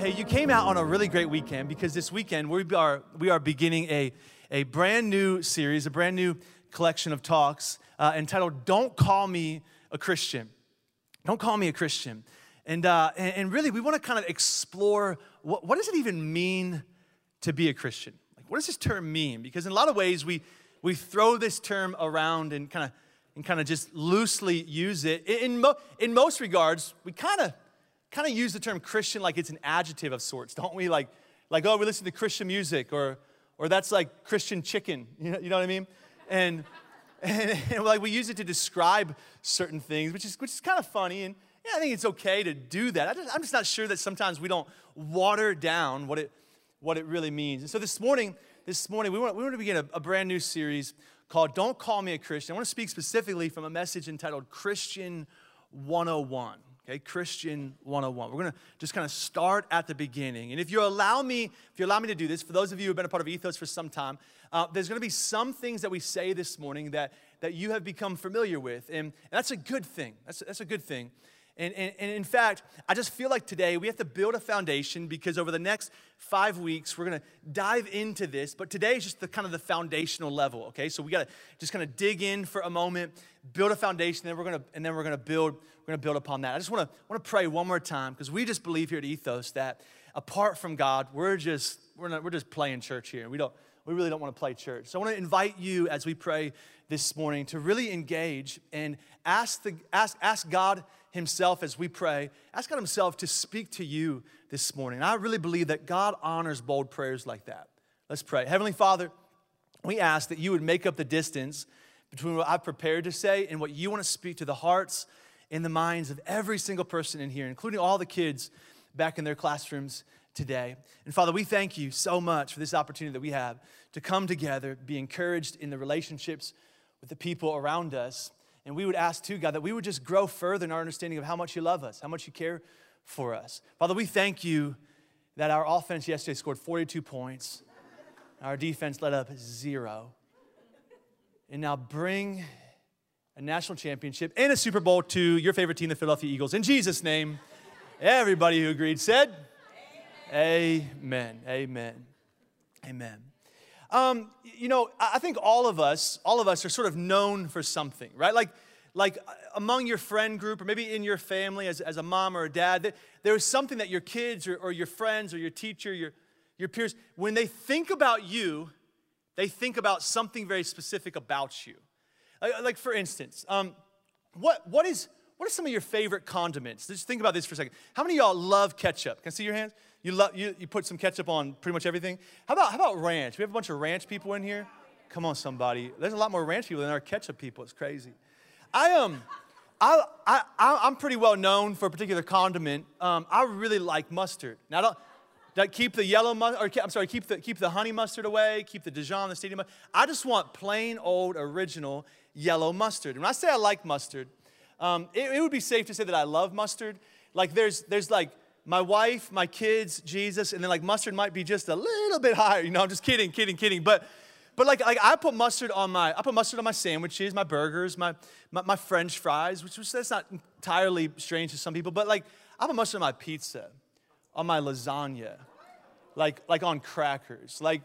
Hey, you came out on a really great weekend because this weekend we are, we are beginning a, a brand new series, a brand new collection of talks uh, entitled Don't Call Me a Christian. Don't Call Me a Christian. And, uh, and, and, really, we want to kind of explore what, what does it even mean to be a Christian? Like, what does this term mean? Because in a lot of ways, we, we throw this term around and kind of and kind of just loosely use it. In, mo- in most regards, we kind of kind of use the term Christian like it's an adjective of sorts, don't we? Like, like oh, we listen to Christian music, or, or that's like Christian chicken. You know, you know what I mean? And, and, and, like we use it to describe certain things, which is, which is kind of funny. And yeah, I think it's okay to do that. Just, I'm just not sure that sometimes we don't water down what it, what it really means. And so this morning, this morning, we want, we want to begin a, a brand new series called Don't Call Me a Christian. I want to speak specifically from a message entitled Christian 101 okay? Christian 101 we're going to just kind of start at the beginning. And if you allow me if you allow me to do this for those of you who have been a part of ethos for some time uh, there's going to be some things that we say this morning that that you have become familiar with. And, and that's a good thing. That's, that's a good thing and, and, and, in fact, I just feel like today we have to build a foundation because over the next five weeks, we're gonna dive into this. But today is just the kind of the foundational level, okay? So we gotta just kind of dig in for a moment, build a foundation, then we're gonna, and then we're gonna build, we're gonna build upon that. I just wanna, wanna pray one more time because we just believe here at Ethos that apart from God, we're just, we're, not, we're just playing church here. We don't, we really don't want to play church. So I want to invite you as we pray this morning to really engage and ask, the, ask, ask God Himself as we pray, ask God Himself to speak to you this morning. I really believe that God honors bold prayers like that. Let's pray. Heavenly Father, we ask that you would make up the distance between what I've prepared to say and what you want to speak to the hearts and the minds of every single person in here, including all the kids back in their classrooms today. And Father, we thank you so much for this opportunity that we have to come together, be encouraged in the relationships with the people around us. And we would ask too, God, that we would just grow further in our understanding of how much you love us, how much you care for us. Father, we thank you that our offense yesterday scored 42 points, our defense let up zero. And now bring a national championship and a Super Bowl to your favorite team, the Philadelphia Eagles. In Jesus' name, everybody who agreed said, Amen. Amen. Amen. Amen. Um, you know, I think all of us, all of us are sort of known for something, right? Like, like uh, among your friend group or maybe in your family as, as a mom or a dad, there is something that your kids or, or your friends or your teacher, your, your peers, when they think about you, they think about something very specific about you. Like, like for instance, um, what, what, is, what are some of your favorite condiments? Just think about this for a second. How many of y'all love ketchup? Can I see your hands? You, love, you, you put some ketchup on pretty much everything. How about, how about ranch? We have a bunch of ranch people in here. Come on, somebody. There's a lot more ranch people than our ketchup people. It's crazy. I um, I, I, I'm pretty well known for a particular condiment. Um, I really like mustard. Now, don't, don't keep the yellow mustard, or I'm sorry, keep the, keep the honey mustard away, keep the Dijon, the stadium. I just want plain old original yellow mustard. When I say I like mustard, um, it, it would be safe to say that I love mustard. Like there's, there's like my wife, my kids, Jesus, and then like mustard might be just a little bit higher. You know, I'm just kidding, kidding, kidding. But but like, like I put mustard on my I put mustard on my sandwiches, my burgers, my my, my French fries, which was that's not entirely strange to some people, but like I put mustard on my pizza, on my lasagna, like like on crackers. Like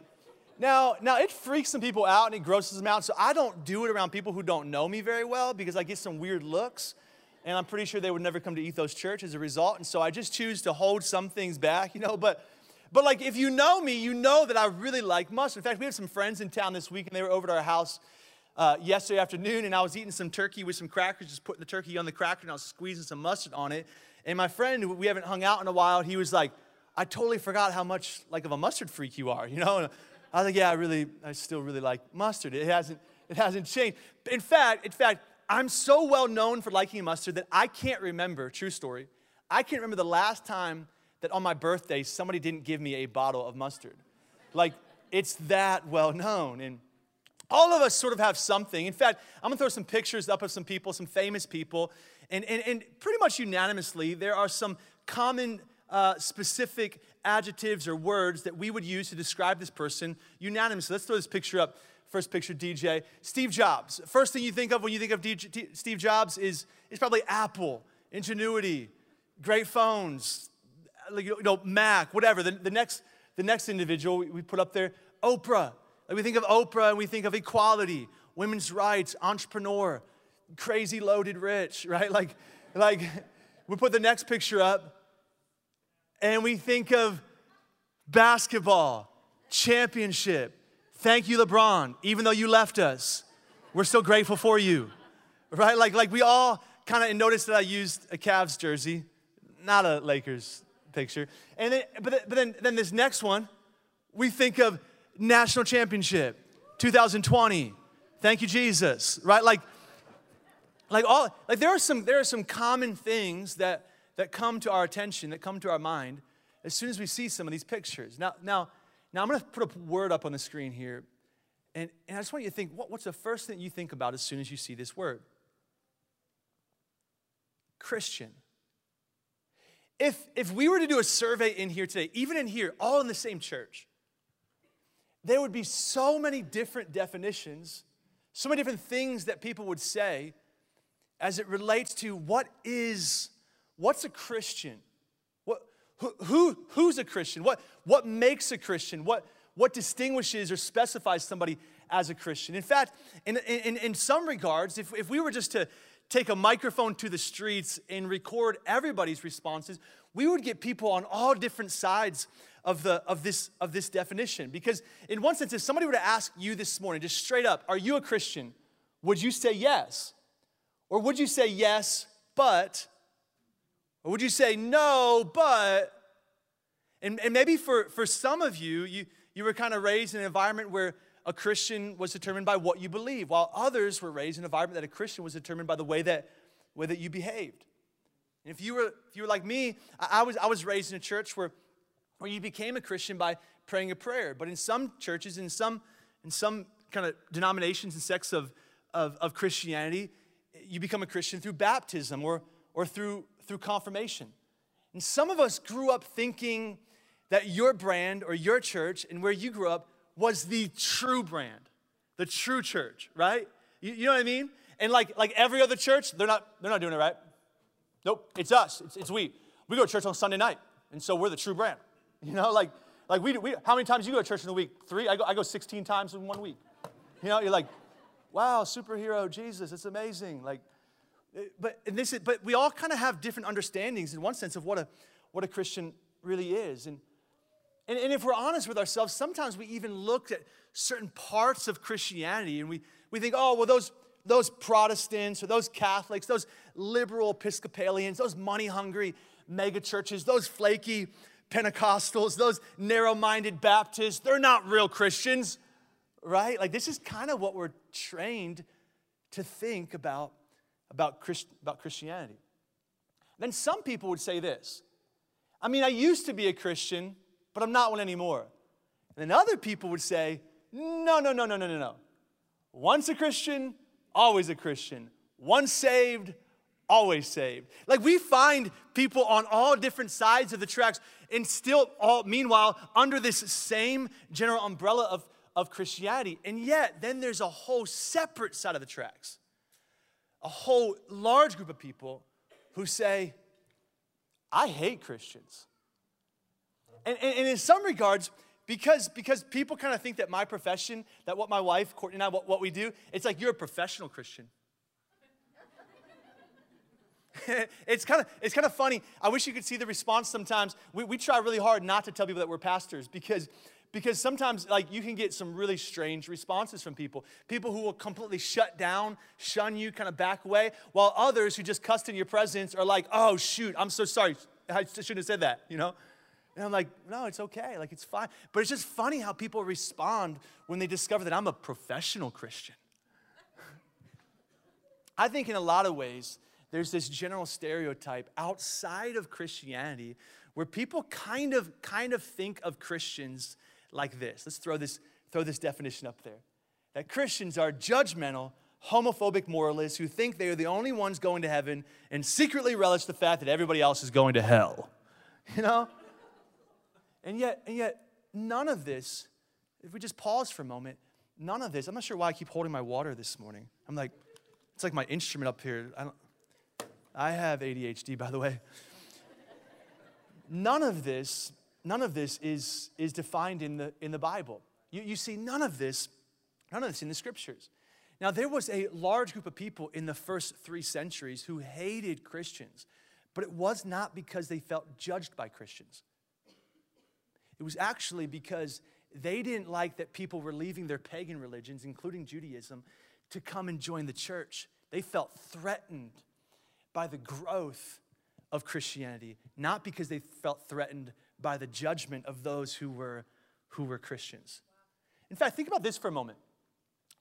now, now it freaks some people out and it grosses them out. So I don't do it around people who don't know me very well because I get some weird looks and I'm pretty sure they would never come to Ethos Church as a result. And so I just choose to hold some things back, you know. But, but like, if you know me, you know that I really like mustard. In fact, we have some friends in town this week, and they were over to our house uh, yesterday afternoon, and I was eating some turkey with some crackers, just putting the turkey on the cracker, and I was squeezing some mustard on it. And my friend, we haven't hung out in a while, he was like, I totally forgot how much like of a mustard freak you are, you know. And I was like, yeah, I really, I still really like mustard. It hasn't, it hasn't changed. In fact, in fact, I'm so well known for liking mustard that I can't remember, true story, I can't remember the last time that on my birthday somebody didn't give me a bottle of mustard. Like, it's that well known. And all of us sort of have something. In fact, I'm gonna throw some pictures up of some people, some famous people, and, and, and pretty much unanimously, there are some common uh, specific adjectives or words that we would use to describe this person unanimously. Let's throw this picture up. First picture, DJ. Steve Jobs. First thing you think of when you think of DJ, Steve Jobs is, is probably Apple, ingenuity, great phones, like, you know, Mac, whatever. The, the, next, the next individual we put up there, Oprah. Like we think of Oprah and we think of equality, women's rights, entrepreneur, crazy loaded rich, right? Like, like we put the next picture up and we think of basketball, championship. Thank you, LeBron. Even though you left us, we're still grateful for you, right? Like, like we all kind of noticed that I used a Cavs jersey, not a Lakers picture. And then, but, then, but then, then this next one, we think of national championship, 2020. Thank you, Jesus, right? Like, like all, like there are some, there are some common things that, that come to our attention, that come to our mind as soon as we see some of these pictures. Now, now, now I'm going to put a word up on the screen here, and, and I just want you to think what, what's the first thing you think about as soon as you see this word? Christian. If, if we were to do a survey in here today, even in here, all in the same church, there would be so many different definitions, so many different things that people would say as it relates to what is, what's a Christian? Who, who, who's a Christian? What, what makes a Christian? What, what distinguishes or specifies somebody as a Christian? In fact, in, in, in some regards, if, if we were just to take a microphone to the streets and record everybody's responses, we would get people on all different sides of, the, of, this, of this definition. Because, in one sense, if somebody were to ask you this morning, just straight up, are you a Christian? Would you say yes? Or would you say yes, but? Or would you say no, but? And, and maybe for, for some of you, you, you were kind of raised in an environment where a Christian was determined by what you believe, while others were raised in an environment that a Christian was determined by the way that, way that you behaved. And if you were, if you were like me, I, I was, I was raised in a church where, where you became a Christian by praying a prayer. But in some churches, in some, in some kind of denominations and sects of, of, of Christianity, you become a Christian through baptism or, or through, through confirmation. And some of us grew up thinking that your brand or your church and where you grew up was the true brand, the true church, right? You, you know what I mean? And like, like every other church, they're not, they're not doing it right. Nope, it's us, it's, it's we. We go to church on Sunday night, and so we're the true brand. You know, like, like we, we how many times you go to church in a week? Three? I go, I go 16 times in one week. You know, you're like, wow, superhero, Jesus, it's amazing. Like, but this is, but we all kind of have different understandings in one sense of what a what a Christian really is. And, and, and if we're honest with ourselves, sometimes we even look at certain parts of Christianity and we, we think, oh, well, those, those Protestants or those Catholics, those liberal Episcopalians, those money hungry megachurches, those flaky Pentecostals, those narrow minded Baptists, they're not real Christians right? Like this is kind of what we're trained to think about about, Christ, about Christianity. Then some people would say this I mean, I used to be a Christian, but I'm not one anymore. And then other people would say, no, no, no, no, no, no, no. Once a Christian, always a Christian. Once saved, always saved. Like we find people on all different sides of the tracks, and still all meanwhile under this same general umbrella of of Christianity. And yet, then there's a whole separate side of the tracks, a whole large group of people who say, I hate Christians. And, and, and in some regards, because, because people kind of think that my profession, that what my wife, Courtney and I, what, what we do, it's like you're a professional Christian. it's kind of it's kind of funny. I wish you could see the response sometimes. We, we try really hard not to tell people that we're pastors because because sometimes like you can get some really strange responses from people. People who will completely shut down shun you kind of back away while others who just cussed in your presence are like oh shoot i'm so sorry. I shouldn't have said that you know? And i'm like no it's okay. Like it's fine. But it's just funny how people respond when they discover that i'm a professional christian. I think in a lot of ways there's this general stereotype outside of christianity where people kind of kind of think of christians like this. Let's throw this, throw this definition up there. That Christians are judgmental, homophobic moralists who think they are the only ones going to heaven and secretly relish the fact that everybody else is going to hell. You know? And yet, and yet, none of this, if we just pause for a moment, none of this, I'm not sure why I keep holding my water this morning. I'm like, it's like my instrument up here. I, don't, I have ADHD, by the way. none of this, none of this is, is defined in the, in the Bible. You, you see none of this, none of this in the scriptures. Now, there was a large group of people in the first three centuries who hated Christians, but it was not because they felt judged by Christians. It was actually because they didn't like that people were leaving their pagan religions, including Judaism, to come and join the church. They felt threatened by the growth of Christianity, not because they felt threatened by the judgment of those who were, who were Christians. In fact, think about this for a moment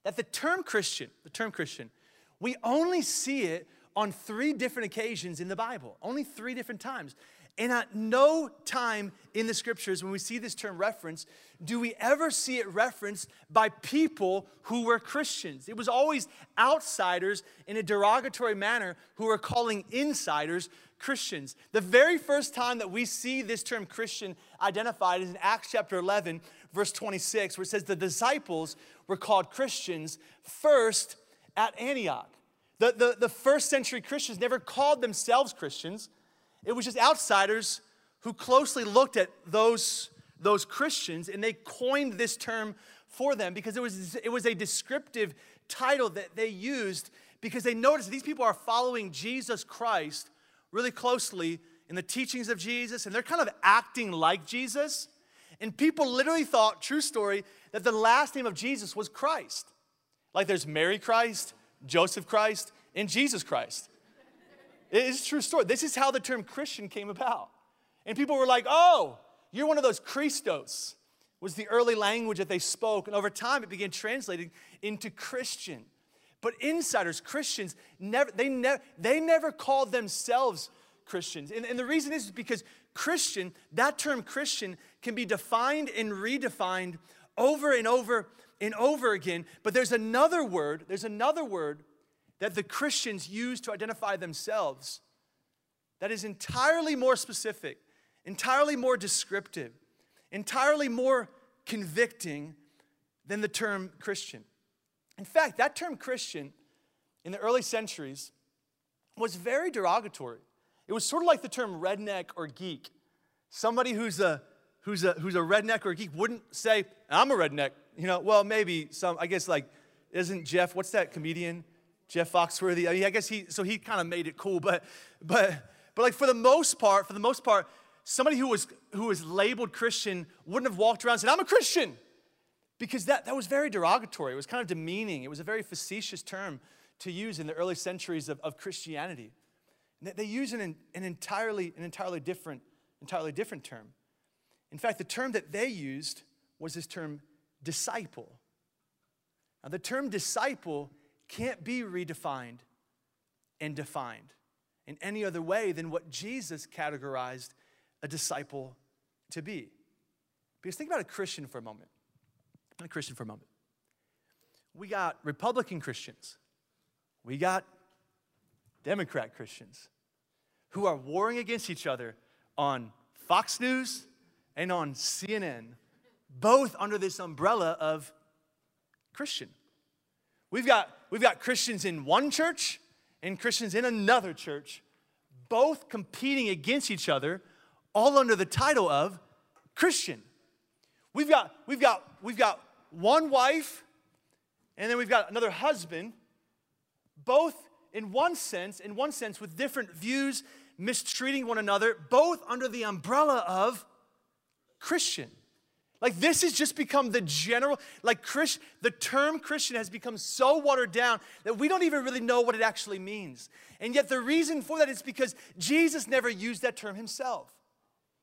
that the term Christian, the term Christian, we only see it on three different occasions in the Bible, only three different times. And at no time in the scriptures, when we see this term referenced, do we ever see it referenced by people who were Christians. It was always outsiders in a derogatory manner who were calling insiders Christians. The very first time that we see this term Christian identified is in Acts chapter 11, verse 26, where it says the disciples were called Christians first at Antioch. The, the, the first century Christians never called themselves Christians, it was just outsiders who closely looked at those, those Christians and they coined this term for them because it was, it was a descriptive title that they used because they noticed these people are following Jesus Christ really closely in the teachings of Jesus and they're kind of acting like Jesus. And people literally thought, true story, that the last name of Jesus was Christ. Like there's Mary Christ, Joseph Christ, and Jesus Christ. It's a true story. This is how the term Christian came about. And people were like, oh, you're one of those Christos, was the early language that they spoke. And over time, it began translating into Christian. But insiders, Christians, never, they, never, they never called themselves Christians. And, and the reason is because Christian, that term Christian, can be defined and redefined over and over and over again. But there's another word, there's another word that the Christians use to identify themselves that is entirely more specific, entirely more descriptive, entirely more convicting than the term Christian. In fact, that term Christian in the early centuries was very derogatory. It was sort of like the term redneck or geek. Somebody who's a who's a who's a redneck or a geek wouldn't say, "I'm a redneck." You know, well, maybe some. I guess like, isn't Jeff? What's that comedian? Jeff Foxworthy. I mean, I guess he so he kind of made it cool, but but but like for the most part, for the most part, somebody who was who was labeled Christian wouldn't have walked around and said, "I'm a Christian," because that that was very derogatory. It was kind of demeaning. It was a very facetious term to use in the early centuries of, of Christianity. And they use an, an entirely an entirely different entirely different term. In fact, the term that they used was this term disciple. Now, the term disciple can't be redefined and defined in any other way than what Jesus categorized a disciple to be. Because think about a Christian for a moment. A Christian for a moment. We got Republican Christians, we got Democrat Christians who are warring against each other on Fox News and on CNN, both under this umbrella of Christian. We've got, we've got Christians in one church and Christians in another church, both competing against each other, all under the title of Christian. We've got, we've got, we've got one wife, and then we've got another husband, both in one sense, in one sense, with different views, mistreating one another, both under the umbrella of Christian. Like this has just become the general, like Christ, the term Christian has become so watered down that we don't even really know what it actually means. And yet the reason for that is because Jesus never used that term himself.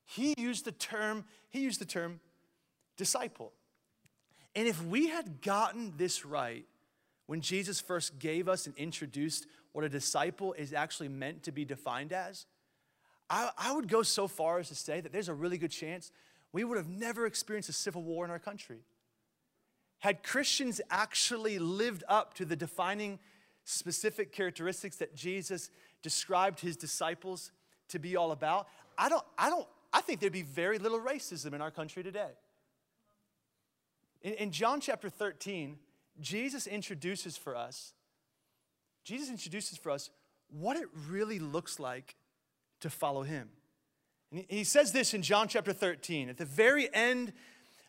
He used the term, he used the term disciple. And if we had gotten this right when Jesus first gave us and introduced what a disciple is actually meant to be defined as, I, I would go so far as to say that there's a really good chance we would have never experienced a civil war in our country. Had Christians actually lived up to the defining specific characteristics that Jesus described his disciples to be all about, I don't, I don't, I think there'd be very little racism in our country today. In, in John chapter 13, Jesus introduces for us, Jesus introduces for us what it really looks like to follow him. And he says this in John chapter 13. At the very end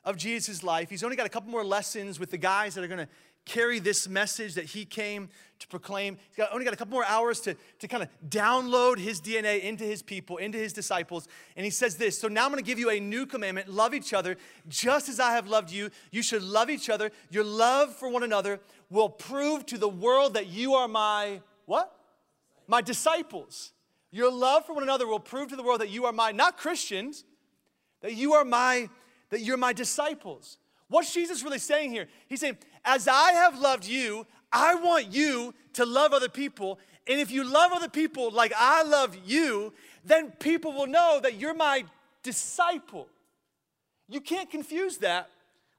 of Jesus' life, he's only got a couple more lessons with the guys that are going to carry this message that he came to proclaim. He's got, only got a couple more hours to, to kind of download his DNA into his people, into his disciples. And he says this So now I'm going to give you a new commandment love each other just as I have loved you. You should love each other. Your love for one another will prove to the world that you are my what? My disciples. Your love for one another will prove to the world that you are my, not Christians, that you are my, that you're my disciples. What's Jesus really saying here? He's saying, as I have loved you, I want you to love other people. And if you love other people like I love you, then people will know that you're my disciple. You can't confuse that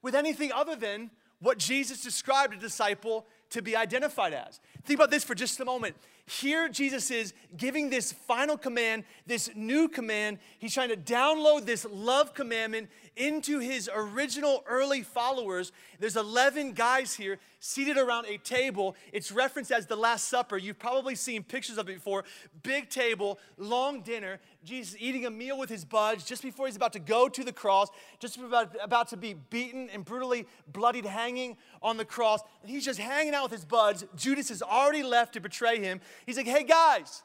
with anything other than what Jesus described a disciple to be identified as. Think about this for just a moment. Here, Jesus is giving this final command, this new command. He's trying to download this love commandment into his original early followers. There's 11 guys here seated around a table. It's referenced as the Last Supper. You've probably seen pictures of it before. Big table, long dinner. Jesus eating a meal with his buds just before he's about to go to the cross, just about, about to be beaten and brutally bloodied, hanging on the cross. And he's just hanging out with his buds. Judas has already left to betray him. He's like, hey guys,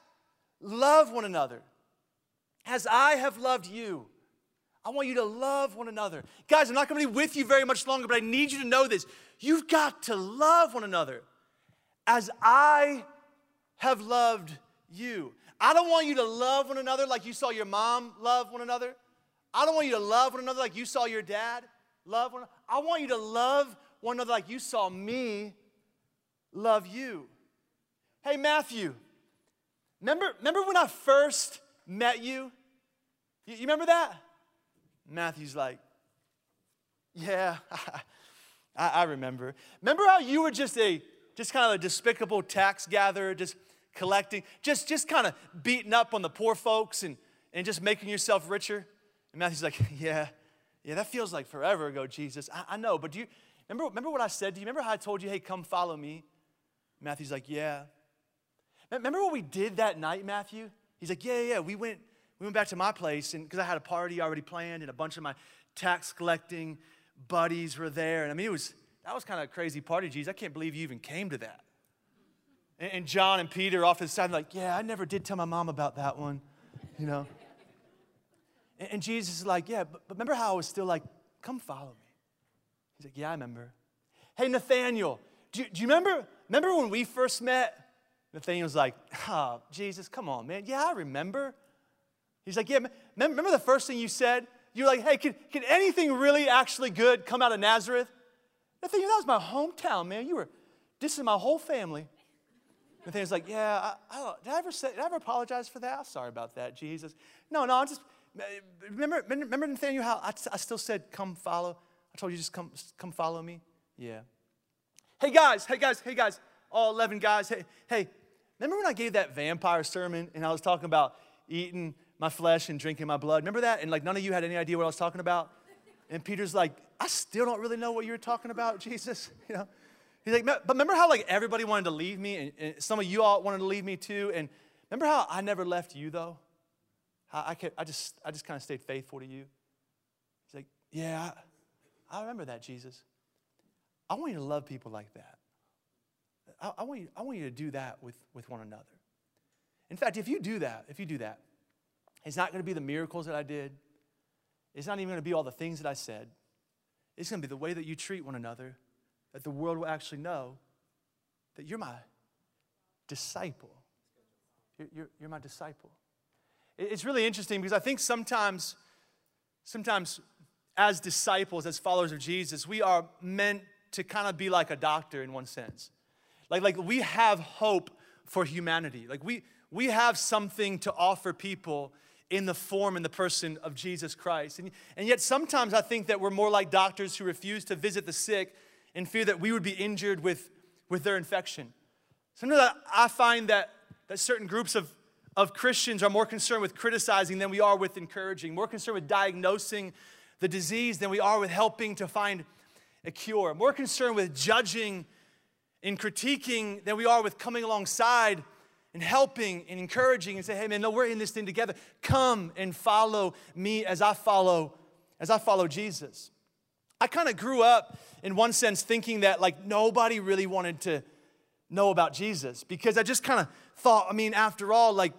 love one another as I have loved you. I want you to love one another. Guys, I'm not to be with you very much longer, but I need you to know this. You've got to love one another as I have loved you. I don't want you to love one another like you saw your mom love one another. I don't want you to love one another like you saw your dad love one another. I want you to love one another like you saw me love you. Hey, Matthew, remember, remember when I first met you? You, you remember that? Matthew's like, Yeah, I, I remember. Remember how you were just a just kind of a despicable tax gatherer, just collecting, just, just kind of beating up on the poor folks and, and just making yourself richer? And Matthew's like, Yeah, yeah, that feels like forever ago, Jesus. I, I know, but do you remember, remember what I said? Do you remember how I told you, hey, come follow me? Matthew's like, Yeah. Remember what we did that night, Matthew? He's like, Yeah, yeah, we went, we went back to my place and because I had a party already planned and a bunch of my tax collecting buddies were there. And I mean, it was that was kind of a crazy party, Jesus. I can't believe you even came to that. And, and John and Peter off the side, like, yeah, I never did tell my mom about that one, you know. and, and Jesus is like, yeah, but, but remember how I was still like, come follow me. He's like, yeah, I remember. Hey, Nathaniel, do do you remember, remember when we first met? Nathaniel's like, oh, Jesus, come on, man. Yeah, I remember. He's like, Yeah, remember the first thing you said? You're like, Hey, can, can anything really actually good come out of Nazareth? Nathaniel, that was my hometown, man. You were dissing my whole family. Nathaniel's like, Yeah, I, I, did, I ever say, did I ever apologize for that? Sorry about that, Jesus. No, no, I'm just, remember, remember Nathaniel, how I, I still said, Come follow? I told you just come, come follow me? Yeah. Hey, guys, hey, guys, hey, guys, all 11 guys, hey, hey, remember when I gave that vampire sermon and I was talking about eating my flesh and drinking my blood. Remember that? And like none of you had any idea what I was talking about. And Peter's like, I still don't really know what you were talking about, Jesus. You know? He's like, but remember how like everybody wanted to leave me, and, and some of you all wanted to leave me too. And remember how I never left you though? How I kept, I just, I just kind of stayed faithful to you. He's like, yeah, I, I remember that, Jesus. I want you to love people like that. I, I, want you, I want you to do that with, with one another. In fact, if you do that, if you do that, it's not going to be the miracles that I did. It's not even going to be all the things that I said. It's going to be the way that you treat one another that the world will actually know that you're my disciple. You're, you're, you're my disciple. It's really interesting because I think sometimes, sometimes as disciples, as followers of Jesus, we are meant to kind of be like a doctor in one sense. Like, like we have hope for humanity. Like we, we have something to offer people in the form and the person of Jesus Christ. And, and yet, sometimes I think that we're more like doctors who refuse to visit the sick in fear that we would be injured with, with their infection. Sometimes I find that, that certain groups of, of Christians are more concerned with criticizing than we are with encouraging, more concerned with diagnosing the disease than we are with helping to find a cure, more concerned with judging and critiquing than we are with coming alongside and helping and encouraging and say, hey man, no, we're in this thing together. Come and follow me as I follow, as I follow Jesus. I kind of grew up in one sense thinking that like nobody really wanted to know about Jesus because I just kind of thought, I mean, after all, like,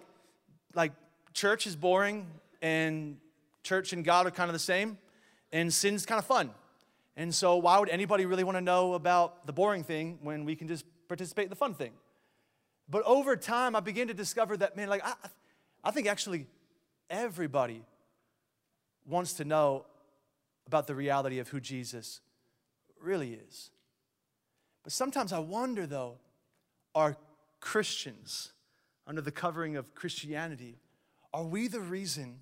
like church is boring and church and God are kind of the same and sin's kind of fun. And so why would anybody really want to know about the boring thing when we can just participate in the fun thing? But over time, I began to discover that, man, like, I, I think actually everybody wants to know about the reality of who Jesus really is. But sometimes I wonder, though, are Christians under the covering of Christianity, are we the reason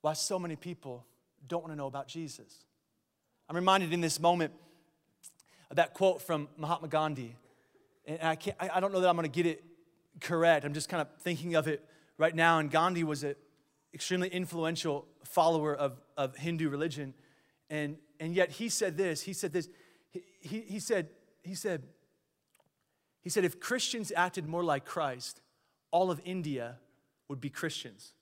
why so many people don't want to know about Jesus? I'm reminded in this moment of that quote from Mahatma Gandhi and I, can't, I don't know that I'm going to get it correct. I'm just kind of thinking of it right now. And Gandhi was an extremely influential follower of, of Hindu religion. And, and yet he said this, he said this, he, he, he said, he said, he said, if Christians acted more like Christ, all of India would be Christians.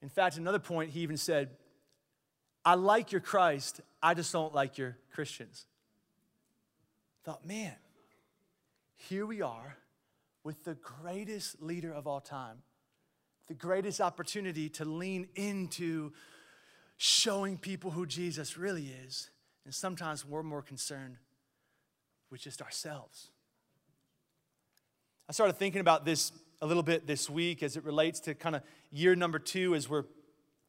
In fact, another point, he even said, I like your Christ, I just don't like your Christians thought, man, here we are with the greatest leader of all time, the greatest opportunity to lean into showing people who Jesus really is. And sometimes we're more concerned with just ourselves. I started thinking about this a little bit this week as it relates to kind of year number two as we're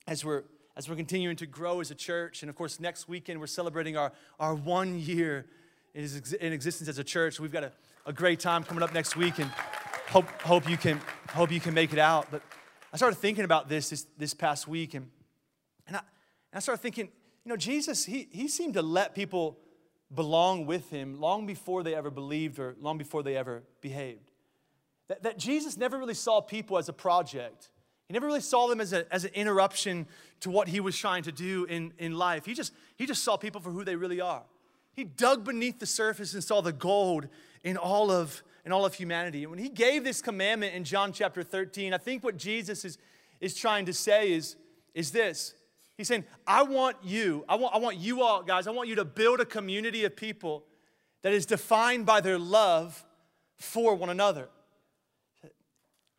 as we're as we're continuing to grow as a church. And of course, next weekend we're celebrating our, our one year in existence as a church. We've got a, a great time coming up next week and hope, hope, you can, hope you can make it out. But I started thinking about this this, this past week and, and, I, and I started thinking, you know, Jesus, he, he seemed to let people belong with him long before they ever believed or long before they ever behaved. That, that Jesus never really saw people as a project. He never really saw them as, a, as an interruption to what he was trying to do in, in life. He just, he just saw people for who they really are. He dug beneath the surface and saw the gold in all of, in all of humanity. And when he gave this commandment in John chapter 13, I think what Jesus is, is trying to say is, is this. He's saying, I want you, I want, I want you all, guys, I want you to build a community of people that is defined by their love for one another.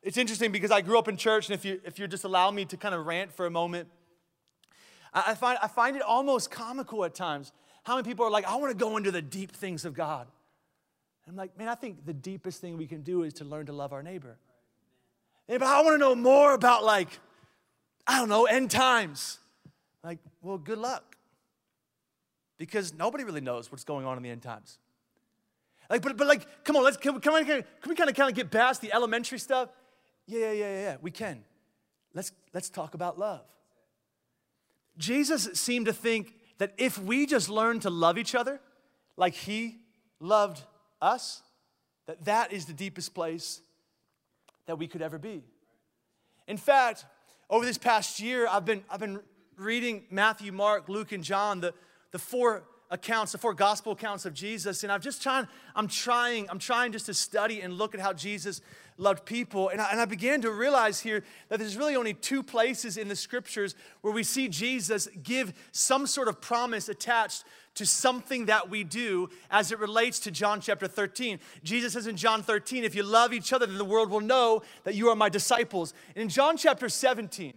It's interesting because I grew up in church, and if you if you just allow me to kind of rant for a moment, I find I find it almost comical at times how many people are like, I want to go into the deep things of God? I'm like, man, I think the deepest thing we can do is to learn to love our neighbor. but I want to know more about, like, I don't know, end times. Like, well, good luck. Because nobody really knows what's going on in the end times. Like, but, but like, come on, let's, can, we, can, we, can we kind of kind of get past the elementary stuff? Yeah, yeah, yeah, yeah, we can. Let's, let's talk about love. Jesus seemed to think that if we just learn to love each other like he loved us, that that is the deepest place that we could ever be. In fact, over this past year, I've been, I've been reading Matthew, Mark, Luke, and John, the, the four accounts, the four gospel accounts of Jesus, and I'm just trying, I'm trying, I'm trying just to study and look at how Jesus loved people. And I, and I began to realize here that there's really only two places in the scriptures where we see Jesus give some sort of promise attached to something that we do as it relates to John chapter 13. Jesus says in John 13, if you love each other, then the world will know that you are my disciples. And in John chapter 17,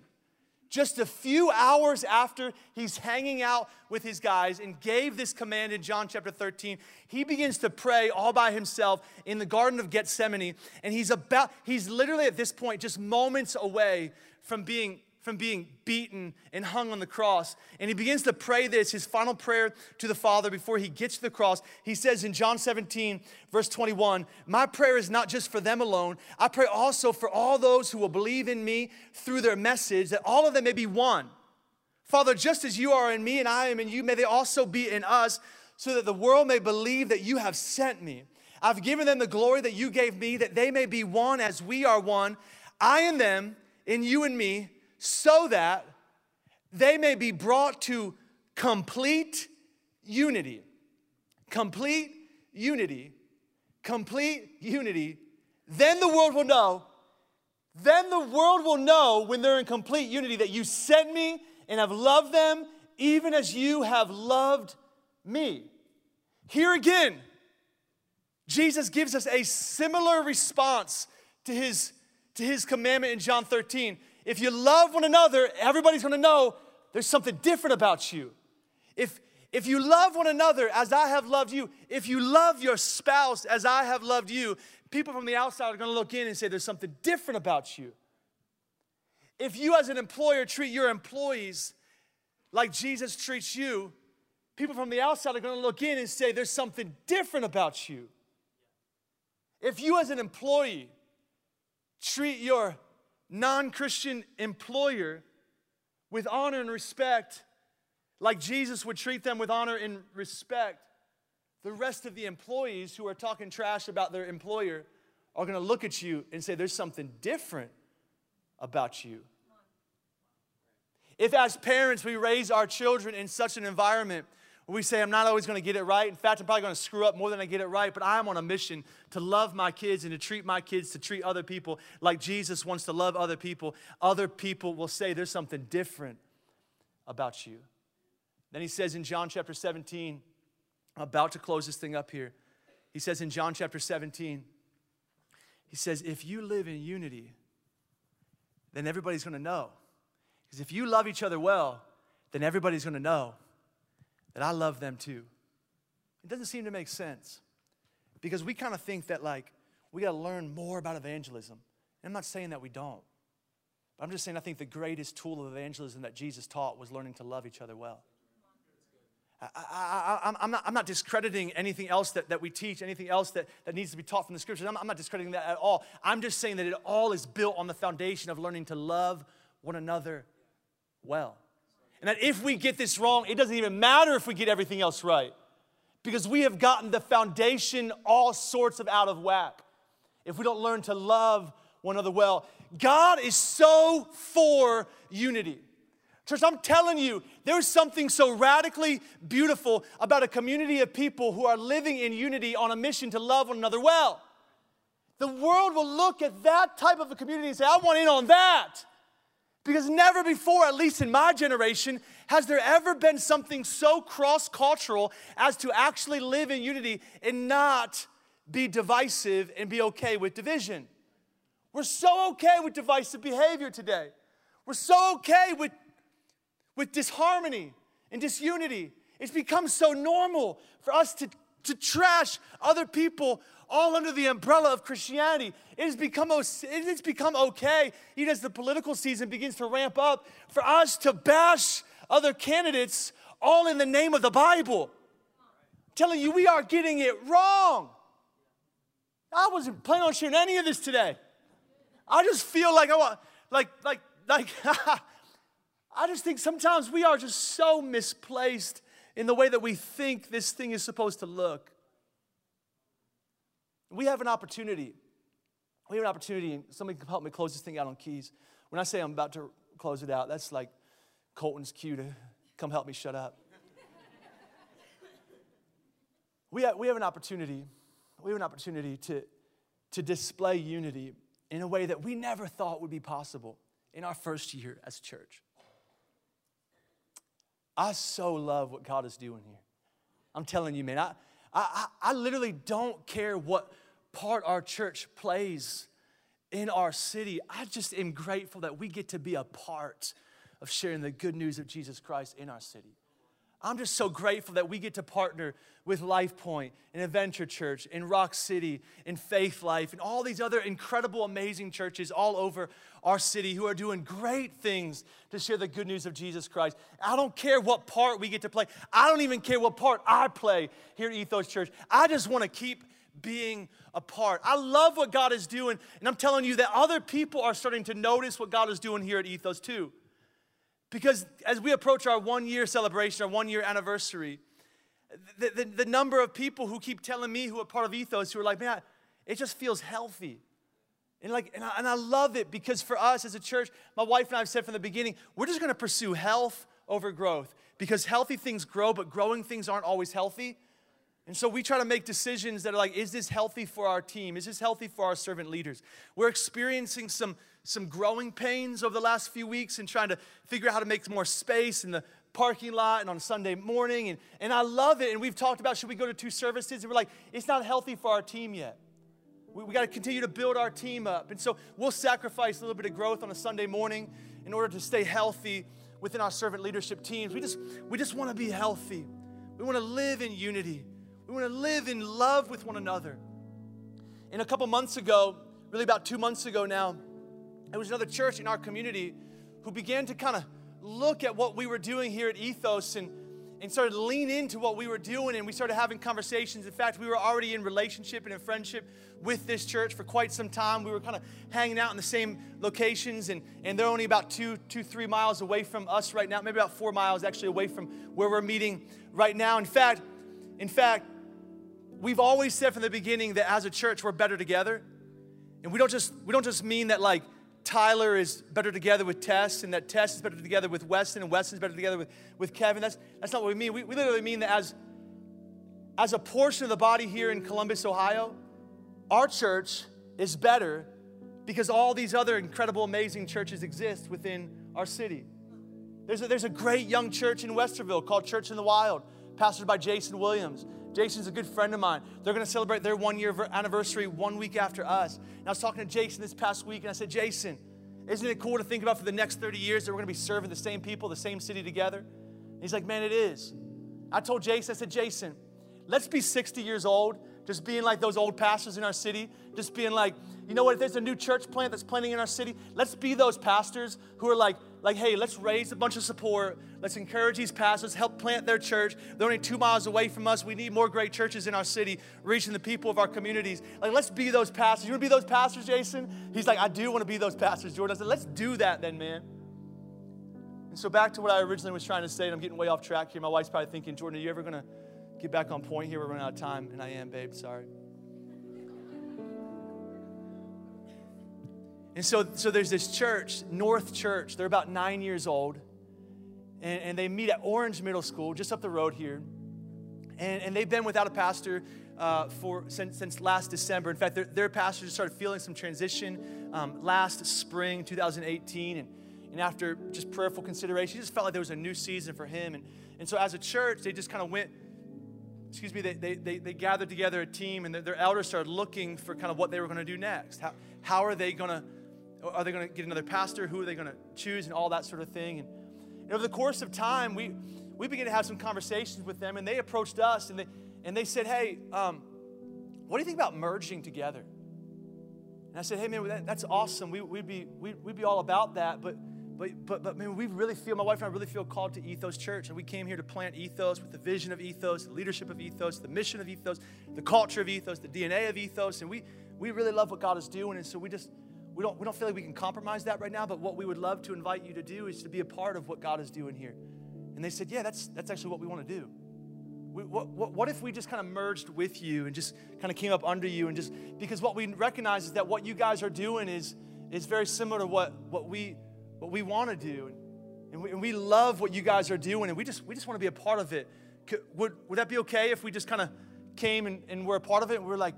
just a few hours after he's hanging out with his guys and gave this command in John chapter 13, he begins to pray all by himself in the Garden of Gethsemane. And he's about, he's literally at this point just moments away from being from being beaten and hung on the cross. And he begins to pray this, his final prayer to the Father before he gets to the cross. He says in John 17, verse 21, My prayer is not just for them alone. I pray also for all those who will believe in me through their message, that all of them may be one. Father, just as you are in me and I am in you, may they also be in us, so that the world may believe that you have sent me. I've given them the glory that you gave me, that they may be one as we are one, I and them, in you and me, so that they may be brought to complete unity. Complete unity. Complete unity. Then the world will know, then the world will know when they're in complete unity that you sent me and have loved them even as you have loved me. Here again, Jesus gives us a similar response to his, to his commandment in John 13. If you love one another, everybody's gonna know there's something different about you. If, if you love one another as I have loved you, if you love your spouse as I have loved you, people from the outside are gonna look in and say there's something different about you. If you, as an employer, treat your employees like Jesus treats you, people from the outside are going to look in and say, There's something different about you. If you, as an employee, treat your non Christian employer with honor and respect, like Jesus would treat them with honor and respect, the rest of the employees who are talking trash about their employer are going to look at you and say, There's something different about you. If, as parents, we raise our children in such an environment we say, I'm not always going to get it right. In fact, I'm probably going to screw up more than I get it right, but I'm on a mission to love my kids and to treat my kids, to treat other people like Jesus wants to love other people. Other people will say, There's something different about you. Then he says in John chapter 17, I'm about to close this thing up here. He says in John chapter 17, he says, If you live in unity, then everybody's going to know because if you love each other well, then everybody's going to know that I love them too. It doesn't seem to make sense because we kind of think that, like, we got to learn more about evangelism. And I'm not saying that we don't, but I'm just saying I think the greatest tool of evangelism that Jesus taught was learning to love each other well. I, am not, not, discrediting anything else that, that we teach, anything else that, that needs to be taught from the scriptures. I'm, I'm not discrediting that at all. I'm just saying that it all is built on the foundation of learning to love one another well. And that if we get this wrong, it doesn't even matter if we get everything else right. Because we have gotten the foundation all sorts of out of whack. If we don't learn to love one another well, God is so for unity. Church, I'm telling you, there's something so radically beautiful about a community of people who are living in unity on a mission to love one another well. The world will look at that type of a community and say, I want in on that. Because never before, at least in my generation, has there ever been something so cross cultural as to actually live in unity and not be divisive and be okay with division. We're so okay with divisive behavior today. We're so okay with, with disharmony and disunity. It's become so normal for us to, to trash other people all under the umbrella of Christianity. It has become, it has become okay, even as the political season begins to ramp up, for us to bash other candidates all in the name of the Bible. I'm telling you, we are getting it wrong. I wasn't planning on sharing any of this today. I just feel like I want, like, like, like, I just think sometimes we are just so misplaced in the way that we think this thing is supposed to look. We have an opportunity. We have an opportunity, and somebody can help me close this thing out on keys. When I say I'm about to close it out, that's like Colton's cue to come help me shut up. we, have, we have an opportunity. We have an opportunity to, to display unity in a way that we never thought would be possible in our first year as church. I so love what God is doing here. I'm telling you, man, I, I, I literally don't care what part our church plays in our city. I just am grateful that we get to be a part of sharing the good news of Jesus Christ in our city. I'm just so grateful that we get to partner with Life Point and Adventure Church and Rock City and Faith Life and all these other incredible, amazing churches all over our city who are doing great things to share the good news of Jesus Christ. I don't care what part we get to play. I don't even care what part I play here at Ethos Church. I just want to keep being a part. I love what God is doing, and I'm telling you that other people are starting to notice what God is doing here at Ethos too. Because as we approach our one year celebration, our one year anniversary, the, the, the number of people who keep telling me who are part of Ethos who are like, man, it just feels healthy. And like, and I, and I love it because for us as a church, my wife and I have said from the beginning, we're just gonna pursue health over growth because healthy things grow, but growing things aren't always healthy. And so we try to make decisions that are like, is this healthy for our team? Is this healthy for our servant leaders? We're experiencing some, some growing pains over the last few weeks and trying to figure out how to make more space in the parking lot and on Sunday morning. And, and I love it. And we've talked about should we go to two services? And we're like, it's not healthy for our team yet. We, we got to continue to build our team up. And so we'll sacrifice a little bit of growth on a Sunday morning in order to stay healthy within our servant leadership teams. We just, we just want to be healthy. We want to live in unity. We want to live in love with one another. And a couple months ago, really about two months ago now, there was another church in our community who began to kind of look at what we were doing here at Ethos and, and started to lean into what we were doing and we started having conversations. In fact, we were already in relationship and in friendship with this church for quite some time. We were kind of hanging out in the same locations and, and they're only about two, two, three miles away from us right now, maybe about four miles actually away from where we're meeting right now. In fact, in fact, we've always said from the beginning that as a church we're better together. And we don't just we don't just mean that like Tyler is better together with Tess and that Tess is better together with Weston and Weston is better together with, with Kevin. That's that's not what we mean. We, we literally mean that as as a portion of the body here in Columbus, Ohio, our church is better because all these other incredible, amazing churches exist within our city. There's a, there's a great young church in Westerville called Church in the Wild, pastored by Jason Williams. Jason's a good friend of mine. They're going to celebrate their one year anniversary one week after us. And I was talking to Jason this past week, and I said, Jason, isn't it cool to think about for the next 30 years that we're going to be serving the same people, the same city together? And he's like, man, it is. I told Jason, I said, Jason, let's be 60 years old just being like those old pastors in our city, just being like, you know what, if there's a new church plant that's planting in our city, let's be those pastors who are like, like, hey, let's raise a bunch of support. Let's encourage these pastors, help plant their church. They're only two miles away from us. We need more great churches in our city, reaching the people of our communities. Like, let's be those pastors. You want to be those pastors, Jason? He's like, I do want to be those pastors, Jordan. I said, let's do that then, man. And so back to what I originally was trying to say, and I'm getting way off track here. My wife's probably thinking, Jordan, are you ever going to get back on point here. We're running out of time, and I am, babe. Sorry. And so, so there's this church, North Church. They're about nine years old, and, and they meet at Orange Middle School, just up the road here. And, and they've been without a pastor uh, for since, since last December. In fact, their, their pastor just started feeling some transition um, last spring, 2018, and, and after just prayerful consideration, he just felt like there was a new season for him. And, and so, as a church, they just kind of went excuse me, they, they, they, they, gathered together a team and their elders started looking for kind of what they were going to do next. How, how are they going to, are they going to get another pastor? Who are they going to choose and all that sort of thing? And, and, over the course of time, we, we began to have some conversations with them and they approached us and they, and they said, hey, um, what do you think about merging together? And I said, hey, man, that, that's awesome. We, would be, we'd, we'd be all about that, but but, but, but man, we really feel, my wife and I really feel called to Ethos Church. And we came here to plant Ethos with the vision of Ethos, the leadership of Ethos, the mission of Ethos, the culture of Ethos, the DNA of Ethos. And we, we really love what God is doing. And so we just, we don't, we don't feel like we can compromise that right now. But what we would love to invite you to do is to be a part of what God is doing here. And they said, yeah, that's, that's actually what we want to do. We, what, what, what, if we just kind of merged with you and just kind of came up under you and just because what we recognize is that what you guys are doing is is very similar to what what we what we want to do. And we, and we, love what you guys are doing, and we just, we just want to be a part of it. Could, would, would that be okay if we just kind of came and, and we're a part of it? And we're like,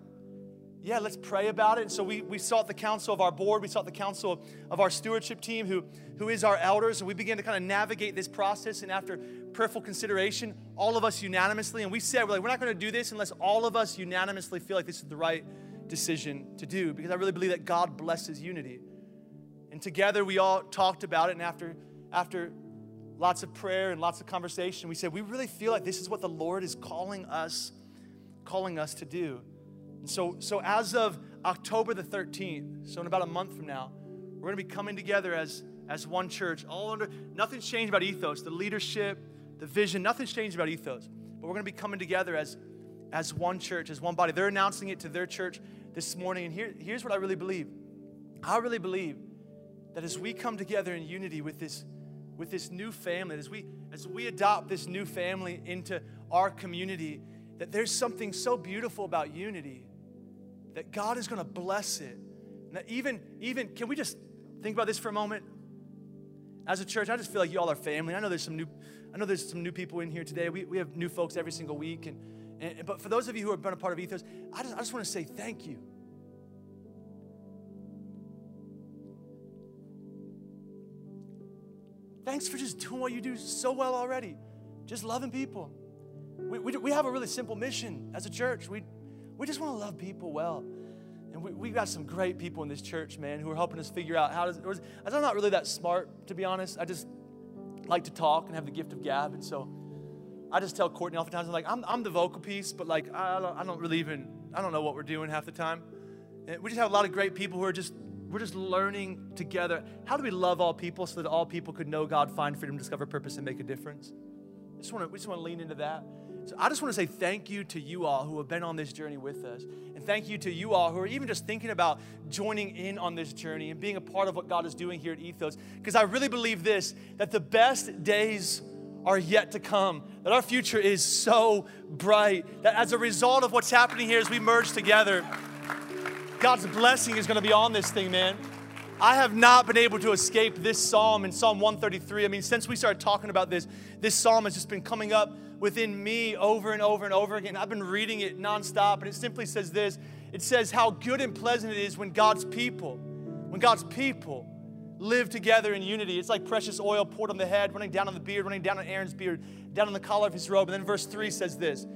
yeah, let's pray about it. And so we, we sought the counsel of our board, we sought the counsel of our stewardship team, who, who is our elders, and we began to kind of navigate this process. And after prayerful consideration, all of us unanimously, and we said, we're like, we're not going to do this unless all of us unanimously feel like this is the right decision to do, because I really believe that God blesses unity. And together we all talked about it. And after, after lots of prayer and lots of conversation, we said, we really feel like this is what the Lord is calling us, calling us to do. And so, so as of October the 13th, so in about a month from now, we're going to be coming together as, as one church, all under, nothing's changed about ethos, the leadership, the vision, nothing's changed about ethos. But we're going to be coming together as, as one church, as one body. They're announcing it to their church this morning. And here, here's what I really believe. I really believe that as we come together in unity with this with this new family as we as we adopt this new family into our community that there's something so beautiful about unity that God is going to bless it. Now, even, even, can we just think about this for a moment? As a church, I just feel like you all are family. I know there's some new, I know there's some new people in here today. We, we have new folks every single week. And, and but for those of you who have been a part of Ethos, I just, I just want to say thank you. Thanks for just doing what you do so well already, just loving people. We, we, we have a really simple mission as a church. We, we just want to love people well. And we, we've got some great people in this church, man, who are helping us figure out how to. I'm not really that smart, to be honest. I just like to talk and have the gift of gab. And so I just tell Courtney oftentimes, I'm like, I'm, I'm the vocal piece, but like, I don't, I don't really even, I don't know what we're doing half the time. And we just have a lot of great people who are just, we're just learning together. How do we love all people so that all people could know God, find freedom, discover purpose, and make a difference? Just want to, we just want to lean into that. So I just want to say thank you to you all who have been on this journey with us. And thank you to you all who are even just thinking about joining in on this journey and being a part of what God is doing here at Ethos. Because I really believe this that the best days are yet to come, that our future is so bright, that as a result of what's happening here as we merge together, God's blessing is going to be on this thing, man. I have not been able to escape this psalm in Psalm 133. I mean, since we started talking about this, this psalm has just been coming up within me over and over and over again. I've been reading it nonstop, and it simply says this it says how good and pleasant it is when God's people, when God's people live together in unity. It's like precious oil poured on the head, running down on the beard, running down on Aaron's beard, down on the collar of his robe. And then verse 3 says this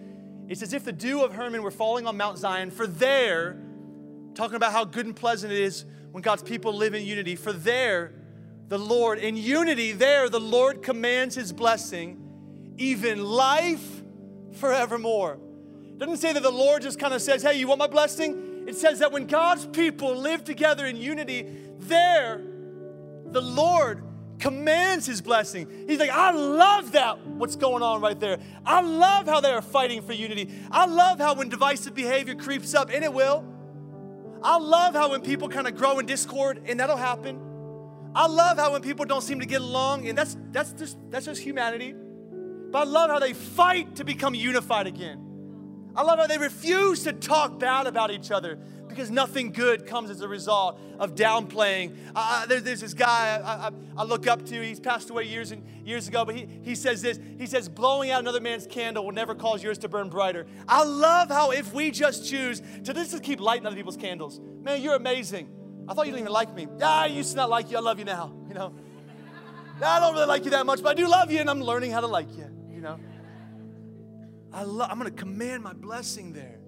It's as if the dew of Hermon were falling on Mount Zion, for there, talking about how good and pleasant it is when God's people live in unity, for there, the Lord, in unity, there, the Lord commands his blessing even life forevermore. It doesn't say that the Lord just kind of says, hey, you want my blessing? It says that when God's people live together in unity, there, the Lord commands his blessing. He's like, I love that, what's going on right there. I love how they are fighting for unity. I love how when divisive behavior creeps up, and it will. I love how when people kind of grow in discord, and that'll happen. I love how when people don't seem to get along, and that's that's just that's just humanity. But I love how they fight to become unified again. I love how they refuse to talk bad about each other because nothing good comes as a result of downplaying. Uh, there, there's this guy I, I, I, look up to. He's passed away years and years ago, but he, he says this. He says, blowing out another man's candle will never cause yours to burn brighter. I love how if we just choose to just keep lighting other people's candles, man, you're amazing. I thought you didn't even like me. Yeah, I used to not like you. I love you now. You know, I don't really like you that much, but I do love you, and I'm learning how to like you you know? I love, I'm going to command my blessing there.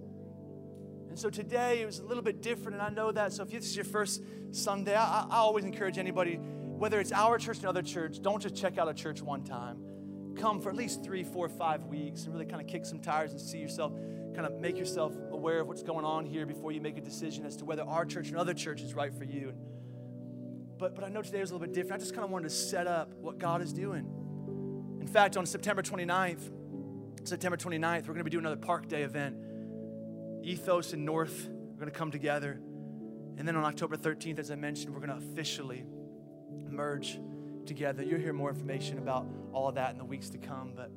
And so today it was a little bit different, and I know that. So if this is your first Sunday, I, I always encourage anybody, whether it's our church or another church, don't just check out a church one time. Come for at least three, four, five weeks and really kind of kick some tires and see yourself, kind of make yourself aware of what's going on here before you make a decision as to whether our church and other church is right for you. But, but I know today was a little bit different. I just kind of wanted to set up what God is doing. In fact, on September 29th, September 29th, we're going to be doing another Park Day event. Ethos and North are going to come together. And then on October 13th, as I mentioned, we're going to officially merge together. You'll hear more information about all of that in the weeks to come. But,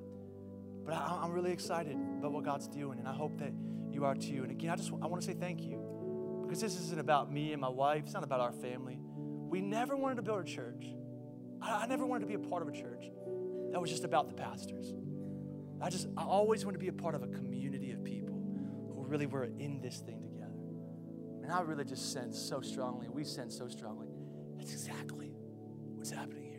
but I, I'm really excited about what God's doing, and I hope that you are too. And again, I just I want to say thank you because this isn't about me and my wife. It's not about our family. We never wanted to build a church. I, I never wanted to be a part of a church that was just about the pastors. I just, I always want to be a part of a community of people who really were in this thing together. And I really just sense so strongly, we sense so strongly, that's exactly what's happening